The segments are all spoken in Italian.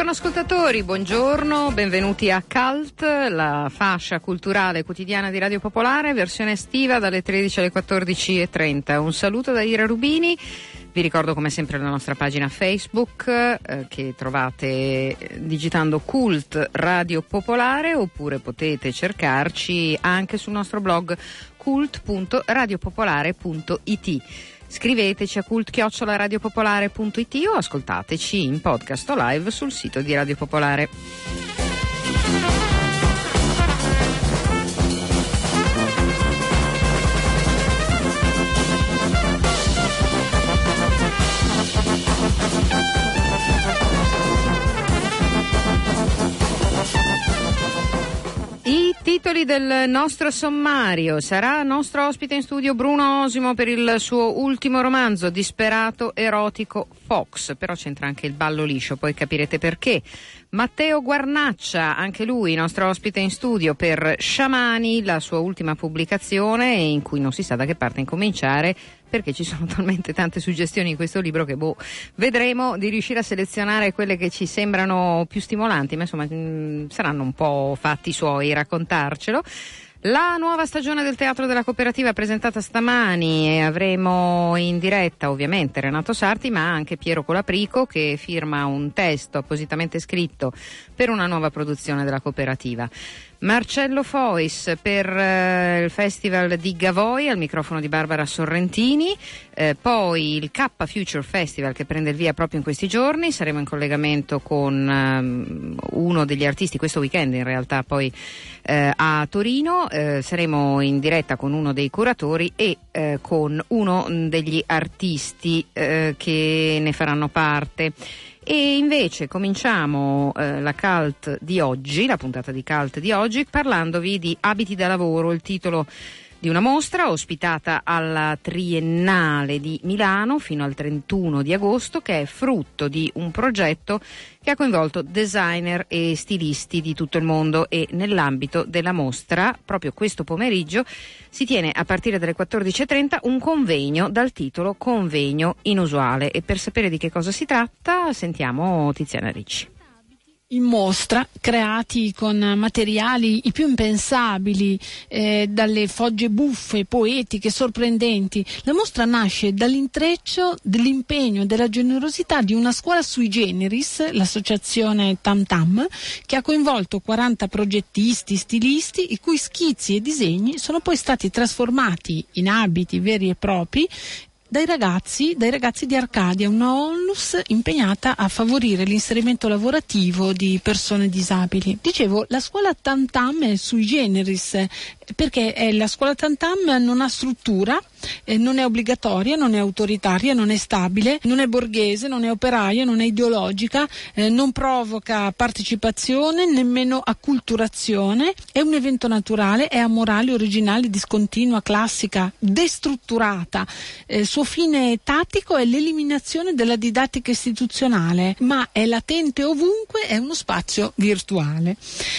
Buongiorno ascoltatori, buongiorno, benvenuti a CALT, la fascia culturale quotidiana di Radio Popolare, versione estiva dalle 13 alle 14.30. Un saluto da Ira Rubini. Vi ricordo come sempre la nostra pagina Facebook eh, che trovate eh, digitando Cult Radio Popolare oppure potete cercarci anche sul nostro blog cult.radiopopolare.it. Scriveteci a cult-radiopopolare.it o ascoltateci in podcast o live sul sito di Radio Popolare. Titoli del nostro sommario. Sarà nostro ospite in studio Bruno Osimo per il suo ultimo romanzo, Disperato erotico Fox, però c'entra anche il ballo liscio, poi capirete perché. Matteo Guarnaccia, anche lui nostro ospite in studio per Sciamani, la sua ultima pubblicazione in cui non si sa da che parte incominciare perché ci sono talmente tante suggestioni in questo libro che boh, vedremo di riuscire a selezionare quelle che ci sembrano più stimolanti, ma insomma mh, mm, saranno un po' fatti suoi raccontarcelo. La nuova stagione del Teatro della Cooperativa presentata stamani e avremo in diretta ovviamente Renato Sarti ma anche Piero Colaprico che firma un testo appositamente scritto per una nuova produzione della cooperativa. Marcello Fois per eh, il Festival di Gavoi al microfono di Barbara Sorrentini, eh, poi il K Future Festival che prende il via proprio in questi giorni, saremo in collegamento con um, uno degli artisti questo weekend in realtà poi eh, a Torino, eh, saremo in diretta con uno dei curatori e eh, con uno degli artisti eh, che ne faranno parte. E invece cominciamo eh, la cult di oggi, la puntata di cult di oggi, parlandovi di abiti da lavoro, il titolo di una mostra ospitata alla Triennale di Milano fino al 31 di agosto che è frutto di un progetto che ha coinvolto designer e stilisti di tutto il mondo e nell'ambito della mostra proprio questo pomeriggio si tiene a partire dalle 14.30 un convegno dal titolo Convegno inusuale. E per sapere di che cosa si tratta sentiamo Tiziana Ricci in mostra, creati con materiali i più impensabili, eh, dalle fogge buffe, poetiche, sorprendenti. La mostra nasce dall'intreccio dell'impegno e della generosità di una scuola sui generis, l'associazione Tam Tam, che ha coinvolto 40 progettisti, stilisti, i cui schizzi e disegni sono poi stati trasformati in abiti veri e propri dai ragazzi, dai ragazzi di Arcadia, una onlus impegnata a favorire l'inserimento lavorativo di persone disabili. Dicevo, la scuola Tantam è sui generis perché la scuola Tantam non ha struttura, eh, non è obbligatoria, non è autoritaria, non è stabile, non è borghese, non è operaia, non è ideologica, eh, non provoca partecipazione, nemmeno acculturazione, è un evento naturale, è amorale, originale, discontinua, classica, destrutturata. Eh, suo fine tattico è l'eliminazione della didattica istituzionale, ma è latente ovunque, è uno spazio virtuale.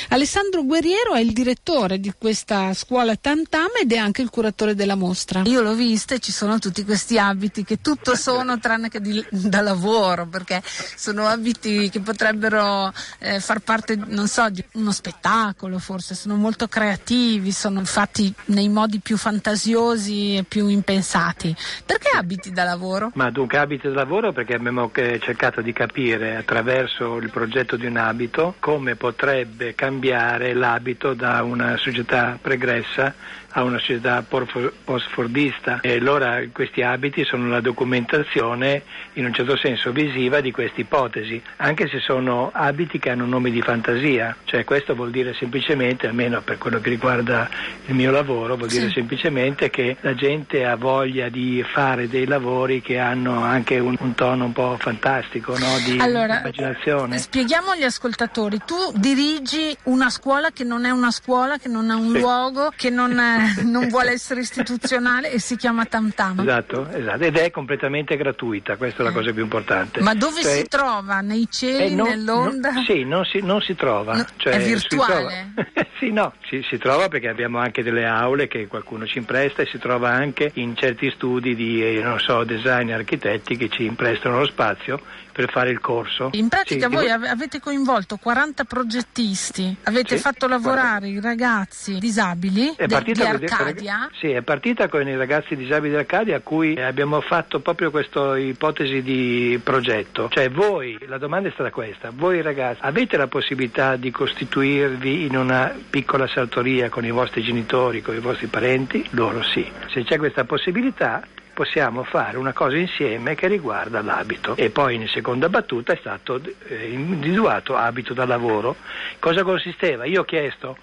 Alessandro Guerriero è il direttore di questa scuola Tantam ed è anche il curatore della mostra. Io l'ho vista e ci sono tutti questi abiti che tutto sono tranne che di, da lavoro, perché sono abiti che potrebbero eh, far parte, non so, di uno spettacolo forse, sono molto creativi, sono fatti nei modi più fantasiosi e più impensati. Perché abiti da lavoro? Ma dunque abiti da lavoro perché abbiamo cercato di capire attraverso il progetto di un abito come potrebbe cambiare l'abito da una società pregressa a una società post-fordista. E allora questi abiti sono la documentazione in un certo senso visiva di questa ipotesi, anche se sono abiti che hanno nomi di fantasia, cioè questo vuol dire semplicemente, almeno per quello che riguarda il mio lavoro, vuol dire semplicemente che la gente ha voglia di fare dei lavori che hanno anche un, un tono un po' fantastico, no? di allora, immaginazione. Spieghiamo agli ascoltatori, tu dirigi una scuola che non è una scuola, che non ha un sì. luogo, che non è non vuole essere istituzionale e si chiama Tam Tam. Esatto, esatto, ed è completamente gratuita, questa è la cosa più importante. Ma dove cioè, si trova? Nei cieli, eh, non, nell'onda? No, sì, non si, non si trova. No, cioè, è virtuale? Si sì, no, si, si, trova perché abbiamo anche delle aule che qualcuno ci impresta e si trova anche in certi studi di dei so, designer architetti che ci imprestano lo spazio per fare il corso. In pratica sì, voi dico... avete coinvolto 40 progettisti, avete sì, fatto lavorare 40. i ragazzi disabili è de, di Arcadia. Sì, è partita con i ragazzi disabili di Arcadia a cui abbiamo fatto proprio questa ipotesi di progetto. Cioè voi, la domanda è stata questa, voi ragazzi avete la possibilità di costituirvi in una piccola sartoria con i vostri genitori, con i vostri parenti? Loro sì. Se c'è questa possibilità possiamo fare una cosa insieme che riguarda l'abito e poi in seconda battuta è stato eh, individuato abito da lavoro. Cosa consisteva? Io ho chiesto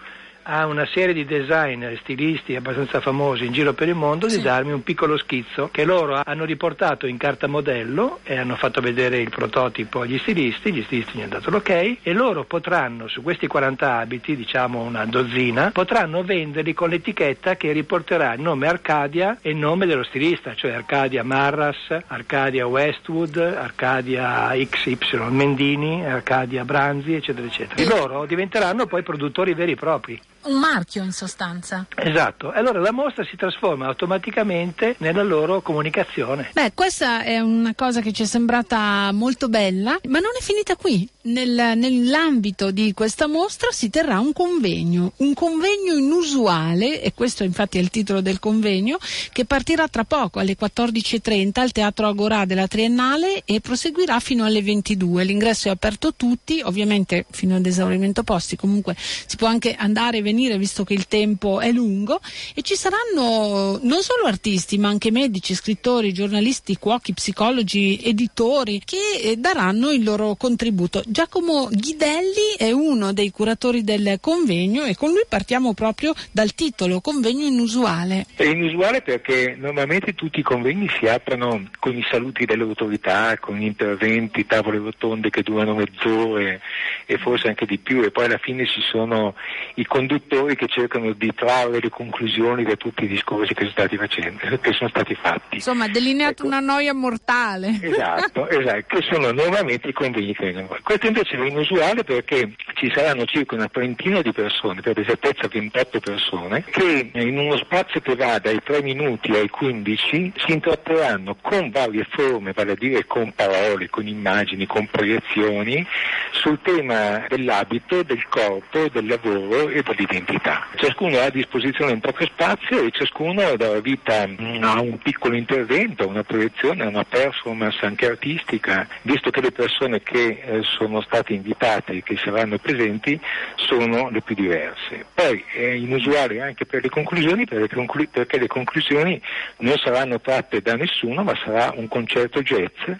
a una serie di designer, stilisti abbastanza famosi in giro per il mondo sì. di darmi un piccolo schizzo che loro hanno riportato in carta modello e hanno fatto vedere il prototipo agli stilisti, gli stilisti gli hanno dato l'ok e loro potranno su questi 40 abiti, diciamo una dozzina, potranno venderli con l'etichetta che riporterà il nome Arcadia e il nome dello stilista, cioè Arcadia Marras, Arcadia Westwood, Arcadia XY Mendini, Arcadia Branzi, eccetera, eccetera. E loro diventeranno poi produttori veri e propri un marchio in sostanza. Esatto, allora la mostra si trasforma automaticamente nella loro comunicazione. Beh, questa è una cosa che ci è sembrata molto bella, ma non è finita qui. Nel, nell'ambito di questa mostra si terrà un convegno, un convegno inusuale, e questo infatti è il titolo del convegno, che partirà tra poco alle 14.30 al Teatro Agorà della Triennale e proseguirà fino alle 22. L'ingresso è aperto a tutti, ovviamente fino ad esaurimento posti, comunque si può anche andare e venire visto che il tempo è lungo e ci saranno non solo artisti ma anche medici, scrittori, giornalisti, cuochi, psicologi, editori che eh, daranno il loro contributo. Giacomo Ghidelli è uno dei curatori del convegno e con lui partiamo proprio dal titolo Convegno inusuale. È inusuale perché normalmente tutti i convegni si aprono con i saluti delle autorità, con interventi, tavole rotonde che durano mezz'ora e forse anche di più e poi alla fine ci sono i conduttori conduttori che cercano di trarre le conclusioni da tutti i discorsi che sono stati, facendo, che sono stati fatti. Insomma, ha delineato ecco. una noia mortale. Esatto, esatto, che sono nuovamente i convegni che vengono. Questo invece è inusuale perché ci saranno circa una trentina di persone, per esattezza 28 persone, che in uno spazio che va dai 3 minuti ai 15 si intratterranno con varie forme, vale a dire con parole, con immagini, con proiezioni, sul tema dell'abito, del corpo, del lavoro e dell'identità identità. Ciascuno ha a disposizione un proprio spazio e ciascuno dà vita a un piccolo intervento, a una proiezione, a una performance anche artistica, visto che le persone che eh, sono state invitate e che saranno presenti sono le più diverse. Poi è inusuale anche per le conclusioni perché le conclusioni non saranno tratte da nessuno ma sarà un concerto jazz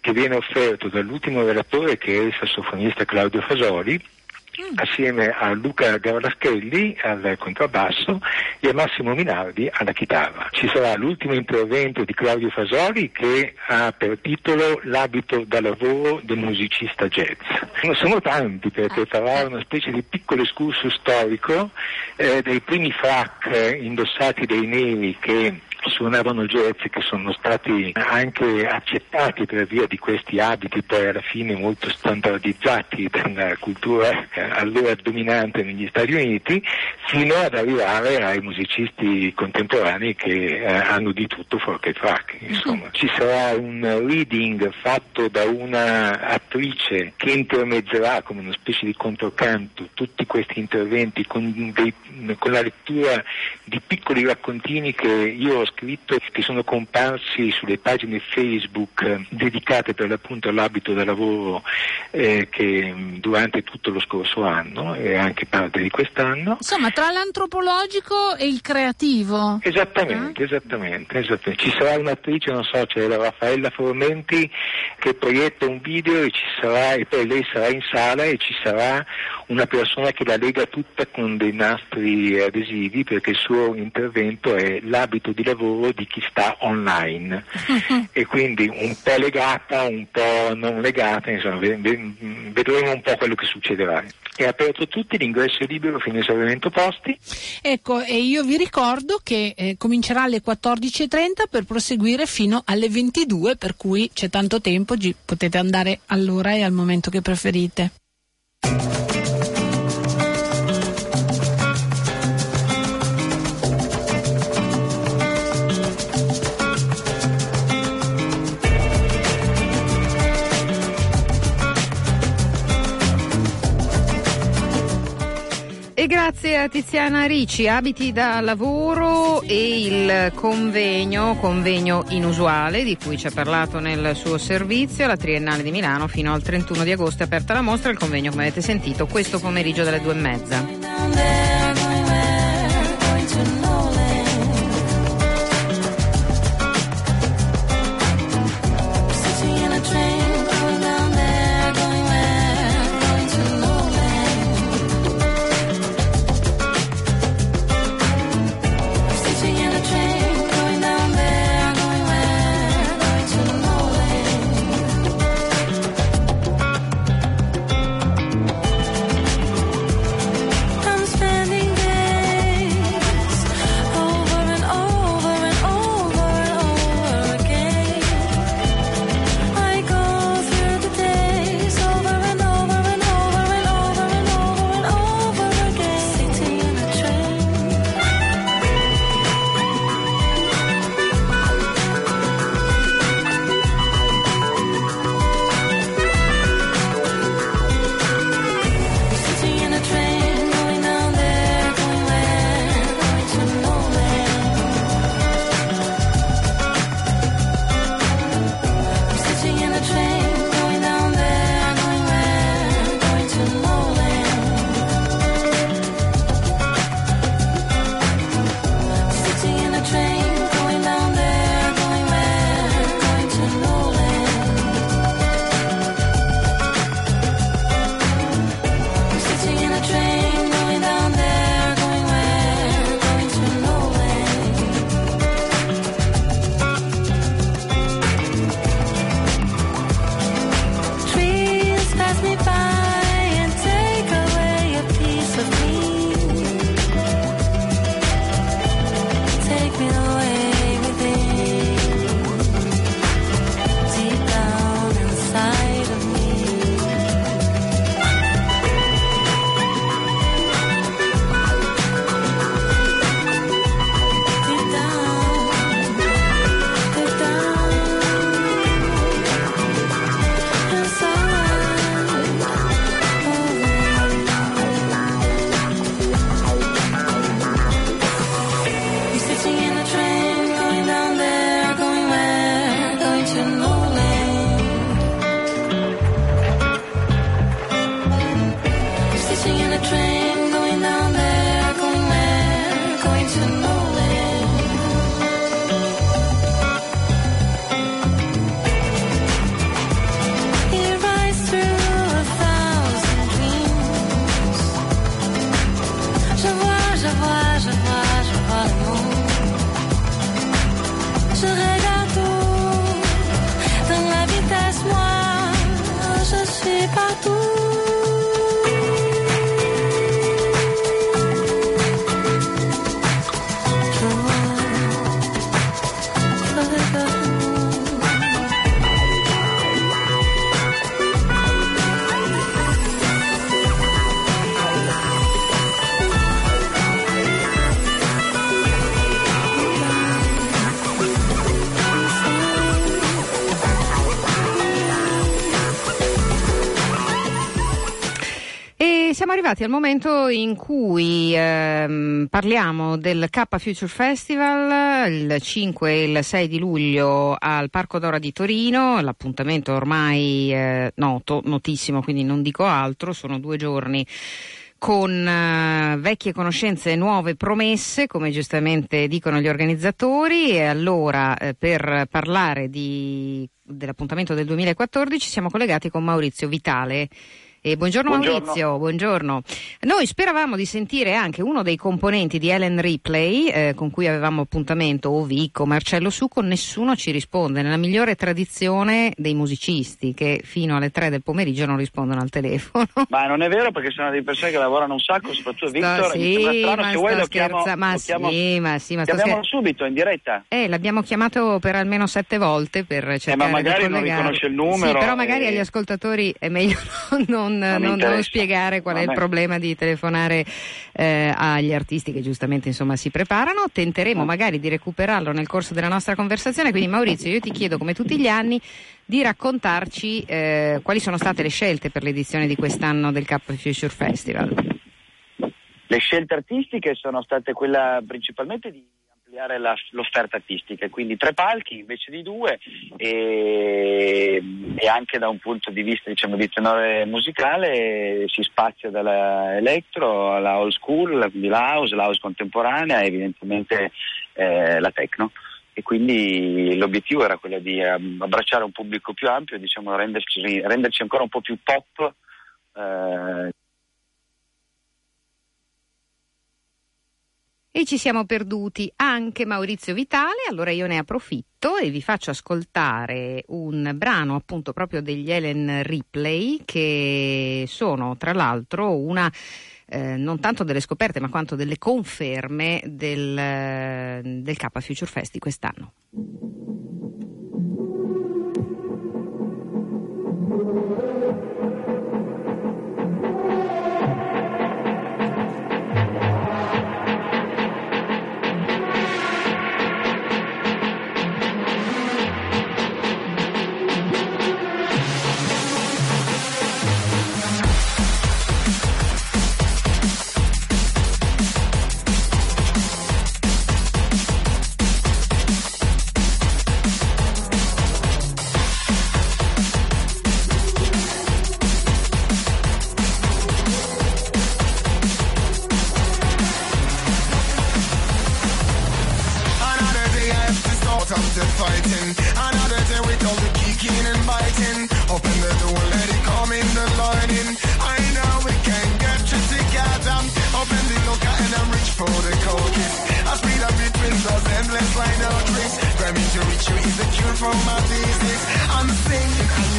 che viene offerto dall'ultimo relatore che è il sassofonista Claudio Fasoli. Assieme a Luca Gavraschelli al contrabbasso e a Massimo Minardi alla chitarra. Ci sarà l'ultimo intervento di Claudio Fasoli che ha per titolo L'abito da lavoro del musicista jazz. Non sono tanti perché farà una specie di piccolo escurso storico eh, dei primi frac indossati dai neri che suonavano jazz che sono stati anche accettati per via di questi abiti poi alla fine molto standardizzati dalla cultura eh, allora dominante negli Stati Uniti fino ad arrivare ai musicisti contemporanei che eh, hanno di tutto fuorché frac insomma. Ci sarà un reading fatto da una attrice che intermezzerà come una specie di controcanto tutti questi interventi con, dei, con la lettura di piccoli raccontini che io ho scritto che sono comparsi sulle pagine Facebook eh, dedicate per l'appunto all'abito da lavoro eh, che mm, durante tutto lo scorso anno e anche parte di quest'anno. Insomma, tra l'antropologico e il creativo. Esattamente, eh? esattamente, esattamente, Ci sarà un'attrice, non so, c'è la Raffaella Formenti che proietta un video e ci sarà, e poi lei sarà in sala e ci sarà una persona che la lega tutta con dei nastri adesivi perché il suo intervento è l'abito di lavoro di chi sta online e quindi un po' legata, un po' non legata, insomma vedremo un po' quello che succederà. È aperto a tutti, l'ingresso è libero fino a esaurimento posti. Ecco, e io vi ricordo che eh, comincerà alle 14.30 per proseguire fino alle 22, per cui c'è tanto tempo, potete andare all'ora e al momento che preferite. E grazie a Tiziana Ricci, abiti da lavoro e il convegno, convegno inusuale di cui ci ha parlato nel suo servizio, la Triennale di Milano fino al 31 di agosto è aperta la mostra, il convegno come avete sentito questo pomeriggio dalle due e mezza. Arrivati al momento in cui ehm, parliamo del K Future Festival il 5 e il 6 di luglio al Parco d'Ora di Torino, l'appuntamento ormai eh, noto, notissimo, quindi non dico altro, sono due giorni con uh, vecchie conoscenze e nuove promesse, come giustamente dicono gli organizzatori, e allora eh, per parlare di, dell'appuntamento del 2014 siamo collegati con Maurizio Vitale eh, buongiorno, buongiorno, Maurizio, buongiorno. Noi speravamo di sentire anche uno dei componenti di Ellen Ripley eh, con cui avevamo appuntamento, o Vico, Marcello Succo, nessuno ci risponde, nella migliore tradizione dei musicisti che fino alle tre del pomeriggio non rispondono al telefono. Ma non è vero perché sono delle persone che lavorano un sacco, soprattutto Victor, sì, strano, se vuoi lo chiamo, ma lo chiamo, sì, ma sì, ma scher- subito in diretta. Eh, l'abbiamo chiamato per almeno sette volte per cercare eh, ma magari non riconosce il numero. Sì, però magari e... agli ascoltatori è meglio non non, non, non, spiegare qual è il problema di telefonare eh, agli artisti che giustamente insomma, si preparano. Tenteremo magari di recuperarlo nel corso della nostra conversazione. Quindi Maurizio, io ti chiedo come tutti gli anni di raccontarci eh, quali sono state le scelte per l'edizione di quest'anno del Cup Future Festival. Le scelte artistiche sono state quella principalmente di ampliare la, l'offerta artistica, quindi tre palchi invece di due e, e anche da un punto di vista diciamo, di tenore musicale si spazia dalla electro alla old school, quindi la house, la house contemporanea e evidentemente eh, la techno e quindi l'obiettivo era quello di um, abbracciare un pubblico più ampio, diciamo, renderci, renderci ancora un po' più pop. Eh, E ci siamo perduti anche Maurizio Vitale, allora io ne approfitto e vi faccio ascoltare un brano appunto proprio degli Ellen Ripley che sono tra l'altro una eh, non tanto delle scoperte ma quanto delle conferme del, del K Future Fest di quest'anno. cold and cold kiss. I speed up between those endless line of tricks. Grabbing to reach you is the cure for my disease. I'm singing.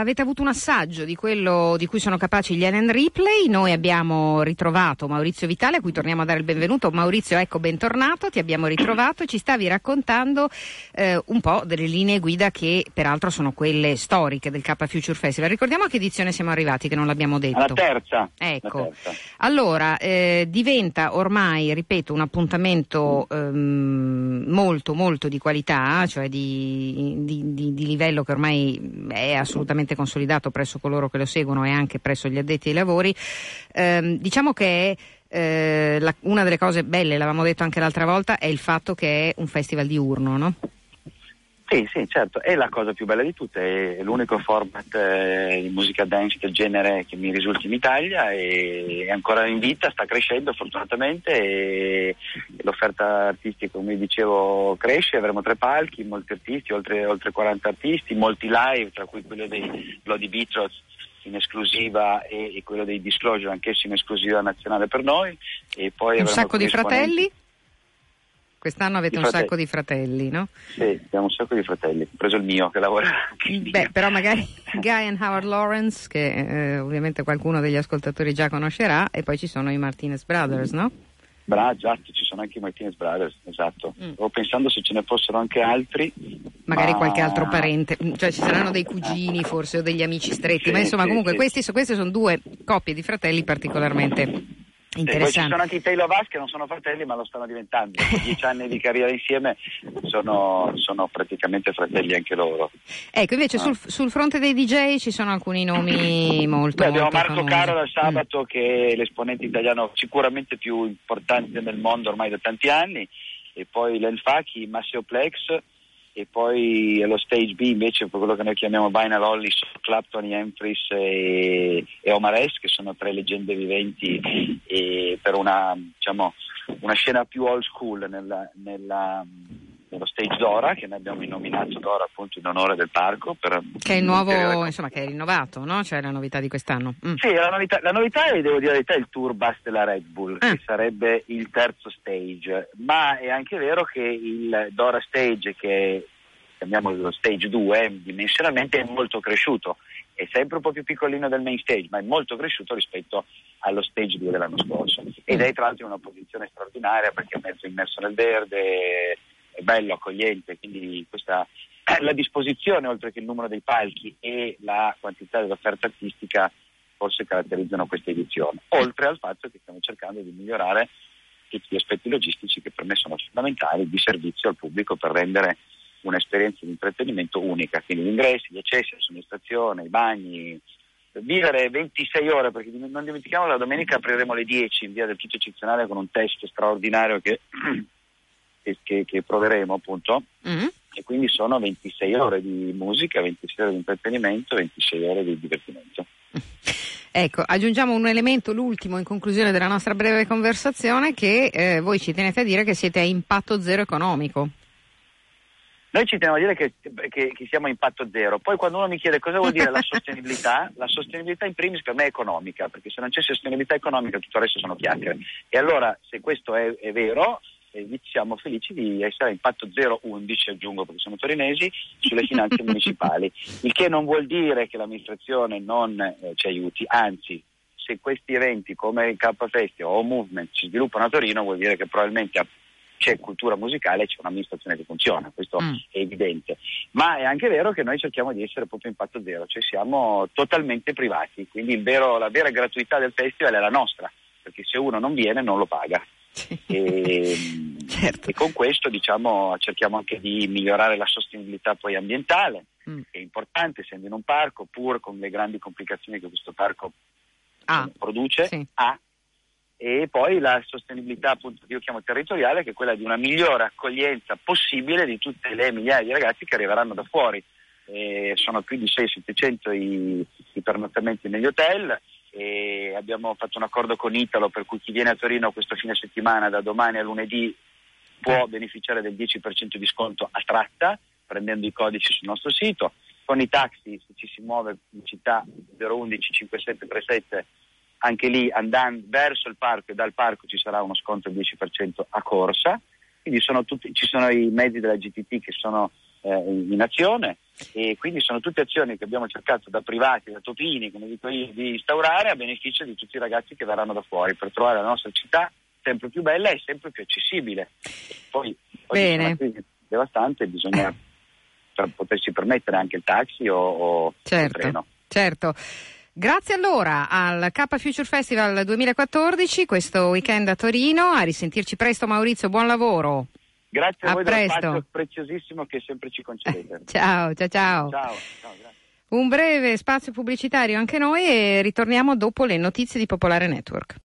Avete avuto un assaggio di quello di cui sono capaci gli Ellen Ripley. Noi abbiamo ritrovato Maurizio Vitale, a cui torniamo a dare il benvenuto. Maurizio, ecco, bentornato, ti abbiamo ritrovato e ci stavi raccontando eh, un po' delle linee guida che peraltro sono quelle storiche del K Future Festival. Ricordiamo a che edizione siamo arrivati, che non l'abbiamo detto. Alla terza. Ecco. La terza. Allora, eh, diventa ormai, ripeto, un appuntamento ehm, molto, molto di qualità, cioè di, di, di, di livello che ormai è assolutamente consolidato presso coloro che lo seguono e anche presso gli addetti ai lavori. Eh, diciamo che eh, una delle cose belle, l'avevamo detto anche l'altra volta, è il fatto che è un festival diurno, no? Sì, sì, certo, è la cosa più bella di tutte, è l'unico format eh, di musica dance del genere che mi risulta in Italia e è ancora in vita, sta crescendo fortunatamente e l'offerta artistica, come dicevo, cresce, avremo tre palchi, molti artisti, oltre, oltre 40 artisti, molti live, tra cui quello dei Bloody Beatles in esclusiva e, e quello dei Disclosure, anch'essi in esclusiva nazionale per noi. E poi Un sacco di fratelli? Quest'anno avete un sacco di fratelli, no? Sì, abbiamo un sacco di fratelli, preso il mio che lavora Beh, però magari Guy and Howard Lawrence, che eh, ovviamente qualcuno degli ascoltatori già conoscerà, e poi ci sono i Martinez Brothers, no? Bra, esatto, ci sono anche i Martinez Brothers, esatto. Mm. Stavo pensando se ce ne fossero anche altri. Magari ma- qualche altro parente, cioè ci saranno dei cugini forse o degli amici stretti, Sì, ma insomma sì, comunque sì. questi, queste sono due coppie di fratelli particolarmente Sì, poi ci sono anche i Taylor che non sono fratelli ma lo stanno diventando. Dieci anni di carriera insieme sono, sono praticamente fratelli anche loro. Ecco, invece Ah. sul, sul fronte dei DJ ci sono alcuni nomi molto, Beh, abbiamo molto Marco famosi. Caro dal Mm. sabato che è l'esponente italiano sicuramente più importante nel mondo ormai da tanti anni e poi Len Fachi, Masseo Plex e poi allo stage B invece quello che noi chiamiamo Binal Holly sono Clapton, Humphries e, e Omar S che sono tre leggende viventi per una, diciamo, una, scena più old school nella, nella, nello stage Dora che noi abbiamo nominato Dora appunto in onore del parco che è il nuovo insomma che è rinnovato no? cioè la novità di quest'anno mm. sì la novità, la novità è devo dire la verità il tour bus della Red Bull eh. che sarebbe il terzo stage ma è anche vero che il Dora stage che chiamiamolo lo stage 2 dimensionalmente è molto cresciuto è sempre un po' più piccolino del main stage ma è molto cresciuto rispetto allo stage 2 dell'anno scorso ed è tra l'altro in una posizione straordinaria perché è mezzo immerso nel verde è bello, accogliente, quindi questa, la disposizione oltre che il numero dei palchi e la quantità dell'offerta artistica forse caratterizzano questa edizione, oltre al fatto che stiamo cercando di migliorare tutti gli aspetti logistici che per me sono fondamentali di servizio al pubblico per rendere un'esperienza di intrattenimento unica, quindi gli ingressi, gli accessi, la somministrazione, i bagni, vivere 26 ore, perché non dimentichiamo la domenica apriremo alle 10 in via del tutto eccezionale con un test straordinario che che, che, che proveremo appunto mm. e quindi sono 26 ore di musica, 26 ore di intrattenimento, 26 ore di divertimento. Ecco, aggiungiamo un elemento, l'ultimo, in conclusione della nostra breve conversazione, che eh, voi ci tenete a dire che siete a impatto zero economico. Noi ci teniamo a dire che, che, che, siamo a impatto zero, poi quando uno mi chiede cosa vuol dire la sostenibilità, la sostenibilità in primis per me è economica, perché se non c'è sostenibilità economica tutto il resto sono chiacchiere. E allora se questo è, è vero, e siamo felici di essere a impatto 0,11 aggiungo perché sono torinesi sulle finanze municipali il che non vuol dire che l'amministrazione non eh, ci aiuti anzi se questi eventi come il K Festival o Movement si sviluppano a Torino vuol dire che probabilmente c'è cultura musicale e c'è un'amministrazione che funziona, questo mm. è evidente. Ma è anche vero che noi cerchiamo di essere proprio impatto zero, cioè siamo totalmente privati, quindi vero, la vera gratuità del festival è la nostra, perché se uno non viene non lo paga. E, certo. e, con questo diciamo, cerchiamo anche di migliorare la sostenibilità poi ambientale, mm. che è importante essendo in un parco, pur con le grandi complicazioni che questo parco ah, produce, sì. ha. E poi la sostenibilità appunto che io chiamo territoriale, che è quella di una migliore accoglienza possibile di tutte le migliaia di ragazzi che arriveranno da fuori. Eh, sono più di 600-700 i, i pernottamenti negli hotel, e abbiamo fatto un accordo con Italo per cui chi viene a Torino questo fine settimana da domani a lunedì può beneficiare del 10% di sconto a tratta prendendo i codici sul nostro sito. Con i taxi, se ci si muove in città 011 5737, anche lì andando verso il parco e dal parco ci sarà uno sconto del 10% a corsa. Quindi sono tutti, ci sono i mezzi della GTT che sono eh, in azione e quindi sono tutte azioni che abbiamo cercato da privati, da topini, come dico io, di instaurare a beneficio di tutti i ragazzi che verranno da fuori per trovare la nostra città sempre più bella e sempre più accessibile. Poi, poi una crisi devastante bisogna per potersi permettere anche il taxi o, o certo, il treno. Certo. Grazie allora al K Future Festival 2014, questo weekend a Torino. A risentirci presto Maurizio, buon lavoro. Grazie a, a voi presto. spazio preziosissimo che sempre ci concedete. ciao, ciao, ciao. Ciao, ciao Un breve spazio pubblicitario anche noi e ritorniamo dopo le notizie di Popolare Network.